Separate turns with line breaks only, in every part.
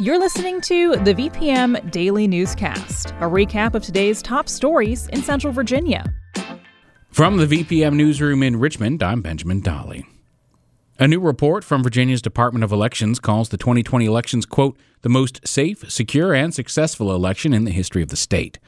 You're listening to the VPM Daily Newscast, a recap of today's top stories in Central Virginia.
From the VPM Newsroom in Richmond, I'm Benjamin Dolly. A new report from Virginia's Department of Elections calls the 2020 elections, quote, the most safe, secure, and successful election in the history of the state.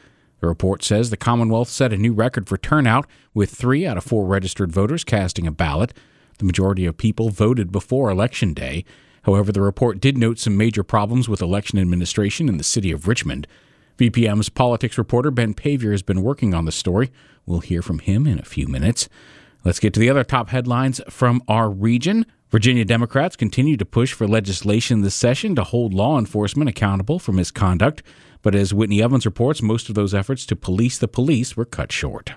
The report says the Commonwealth set a new record for turnout, with three out of four registered voters casting a ballot. The majority of people voted before Election Day, However, the report did note some major problems with election administration in the city of Richmond. VPM's politics reporter Ben Paviour has been working on the story. We'll hear from him in a few minutes. Let's get to the other top headlines from our region. Virginia Democrats continue to push for legislation this session to hold law enforcement accountable for misconduct. But as Whitney Evans reports, most of those efforts to police the police were cut short.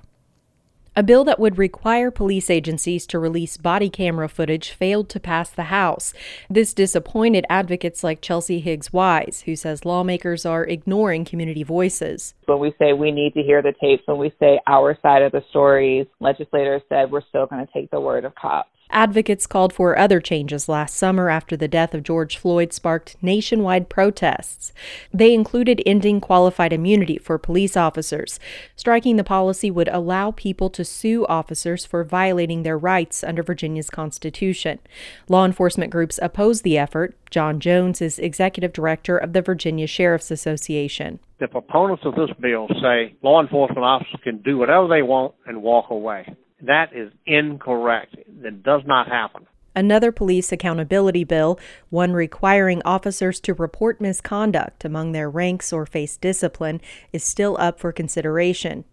A bill that would require police agencies to release body camera footage failed to pass the House. This disappointed advocates like Chelsea Higgs Wise, who says lawmakers are ignoring community voices.
When we say we need to hear the tapes, when we say our side of the stories, legislators said we're still going to take the word of cops.
Advocates called for other changes last summer after the death of George Floyd sparked nationwide protests. They included ending qualified immunity for police officers. Striking the policy would allow people to sue officers for violating their rights under Virginia's Constitution. Law enforcement groups oppose the effort. John Jones is executive director of the Virginia Sheriff's Association.
The proponents of this bill say law enforcement officers can do whatever they want and walk away. That is incorrect. That does not happen.
Another police accountability bill, one requiring officers to report misconduct among their ranks or face discipline, is still up for consideration.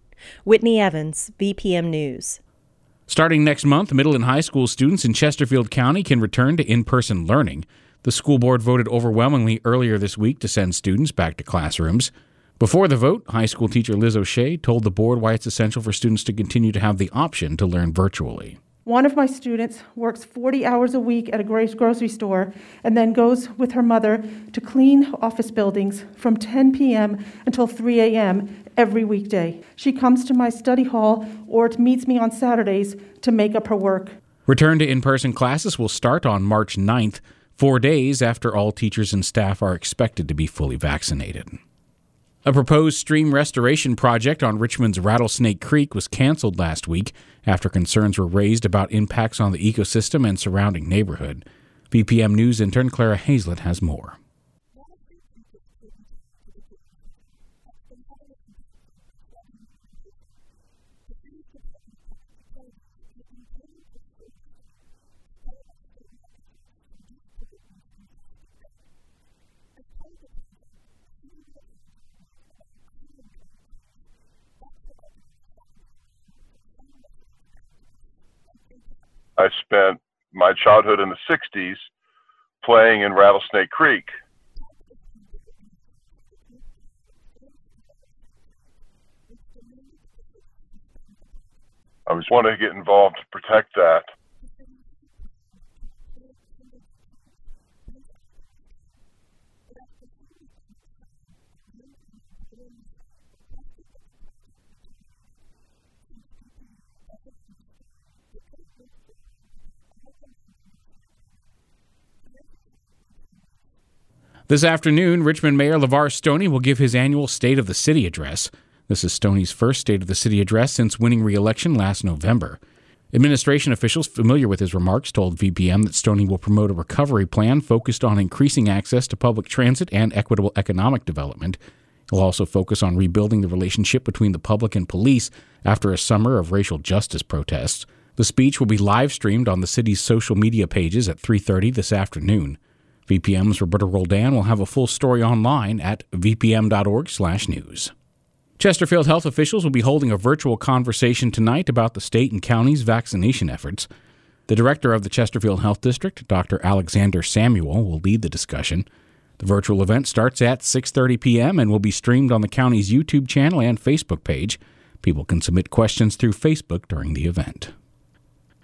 Whitney Evans, VPM News.
Starting next month, middle and high school students in Chesterfield County can return to in person learning. The school board voted overwhelmingly earlier this week to send students back to classrooms. Before the vote, high school teacher Liz O'Shea told the board why it's essential for students to continue to have the option to learn virtually.
One of my students works 40 hours a week at a grocery store and then goes with her mother to clean office buildings from 10 p.m. until 3 a.m. every weekday. She comes to my study hall or meets me on Saturdays to make up her work.
Return to in person classes will start on March 9th, four days after all teachers and staff are expected to be fully vaccinated. A proposed stream restoration project on Richmond's Rattlesnake Creek was canceled last week after concerns were raised about impacts on the ecosystem and surrounding neighborhood. VPM News intern Clara Hazlett has more.
Spent my childhood in the 60s playing in Rattlesnake Creek. I was wanting to get involved to protect that.
This afternoon, Richmond Mayor LeVar Stoney will give his annual State of the City address. This is Stoney's first State of the City address since winning re election last November. Administration officials familiar with his remarks told VPM that Stoney will promote a recovery plan focused on increasing access to public transit and equitable economic development. He'll also focus on rebuilding the relationship between the public and police after a summer of racial justice protests. The speech will be live streamed on the city's social media pages at 3:30 this afternoon. VPM's Roberto Roldan will have a full story online at vpm.org/news. Chesterfield health officials will be holding a virtual conversation tonight about the state and county's vaccination efforts. The director of the Chesterfield Health District, Dr. Alexander Samuel, will lead the discussion. The virtual event starts at 6:30 p.m. and will be streamed on the county's YouTube channel and Facebook page. People can submit questions through Facebook during the event.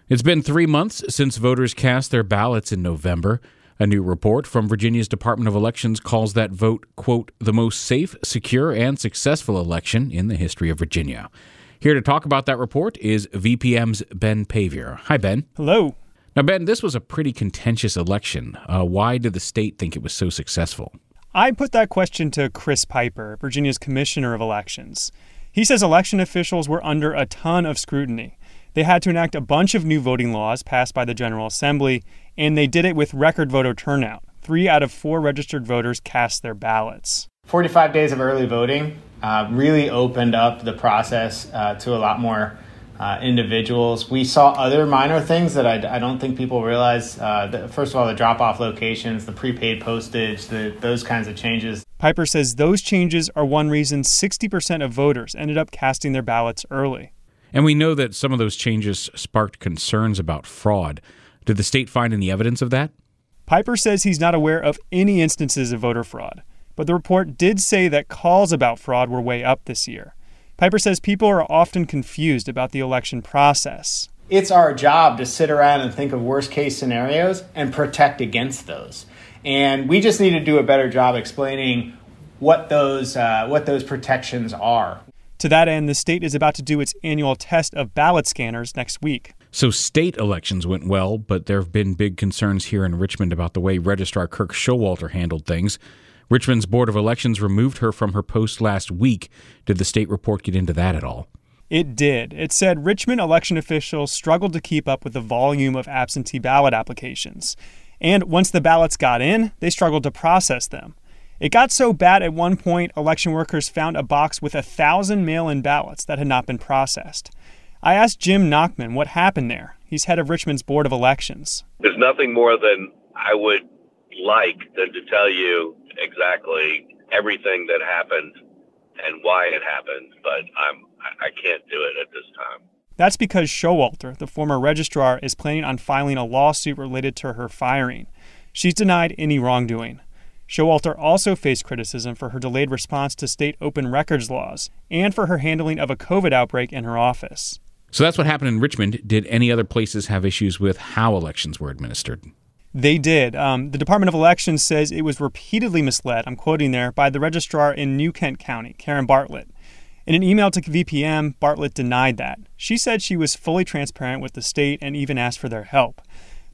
It's been 3 months since voters cast their ballots in November. A new report from Virginia's Department of Elections calls that vote, quote, the most safe, secure, and successful election in the history of Virginia. Here to talk about that report is VPM's Ben Paviour. Hi, Ben.
Hello.
Now, Ben, this was a pretty contentious election. Uh, why did the state think it was so successful?
I put that question to Chris Piper, Virginia's Commissioner of Elections. He says election officials were under a ton of scrutiny. They had to enact a bunch of new voting laws passed by the General Assembly, and they did it with record voter turnout. Three out of four registered voters cast their ballots.
45 days of early voting uh, really opened up the process uh, to a lot more uh, individuals. We saw other minor things that I, I don't think people realize. Uh, the, first of all, the drop off locations, the prepaid postage, the, those kinds of changes.
Piper says those changes are one reason 60% of voters ended up casting their ballots early.
And we know that some of those changes sparked concerns about fraud. Did the state find any evidence of that?
Piper says he's not aware of any instances of voter fraud, but the report did say that calls about fraud were way up this year. Piper says people are often confused about the election process.
It's our job to sit around and think of worst case scenarios and protect against those. And we just need to do a better job explaining what those, uh, what those protections are.
To that end, the state is about to do its annual test of ballot scanners next week.
So, state elections went well, but there have been big concerns here in Richmond about the way Registrar Kirk Showalter handled things. Richmond's Board of Elections removed her from her post last week. Did the state report get into that at all?
It did. It said Richmond election officials struggled to keep up with the volume of absentee ballot applications. And once the ballots got in, they struggled to process them. It got so bad at one point, election workers found a box with a thousand mail in ballots that had not been processed. I asked Jim Nachman what happened there. He's head of Richmond's Board of Elections.
There's nothing more than I would like than to tell you exactly everything that happened and why it happened, but I'm I can't do it at this time.
That's because Showalter, the former registrar, is planning on filing a lawsuit related to her firing. She's denied any wrongdoing. Showalter also faced criticism for her delayed response to state open records laws and for her handling of a COVID outbreak in her office.
So that's what happened in Richmond. Did any other places have issues with how elections were administered?
They did. Um, the Department of Elections says it was repeatedly misled, I'm quoting there, by the registrar in New Kent County, Karen Bartlett. In an email to VPM, Bartlett denied that. She said she was fully transparent with the state and even asked for their help.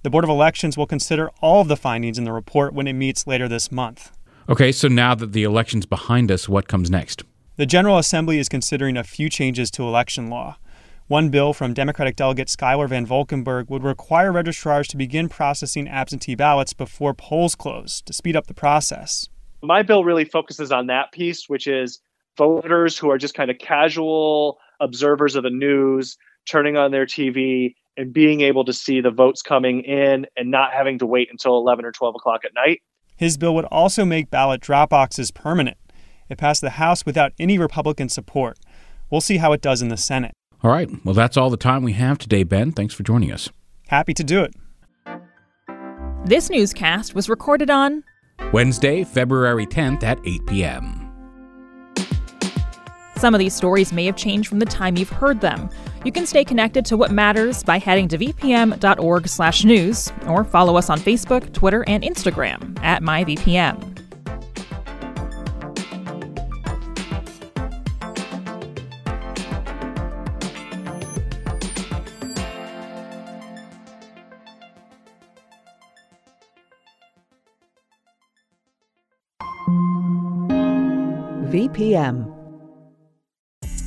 The Board of Elections will consider all of the findings in the report when it meets later this month.
Okay, so now that the election's behind us, what comes next?
The General Assembly is considering a few changes to election law. One bill from Democratic delegate Schuyler Van Valkenburg would require registrars to begin processing absentee ballots before polls close to speed up the process.
My bill really focuses on that piece, which is voters who are just kind of casual observers of the news, turning on their TV and being able to see the votes coming in and not having to wait until 11 or 12 o'clock at night.
His bill would also make ballot drop boxes permanent. It passed the House without any Republican support. We'll see how it does in the Senate.
All right. Well, that's all the time we have today, Ben. Thanks for joining us.
Happy to do it.
This newscast was recorded on
Wednesday, February 10th at 8 p.m.
Some of these stories may have changed from the time you've heard them. You can stay connected to what matters by heading to vpm.org/news or follow us on Facebook, Twitter, and Instagram at myvpm.
VPM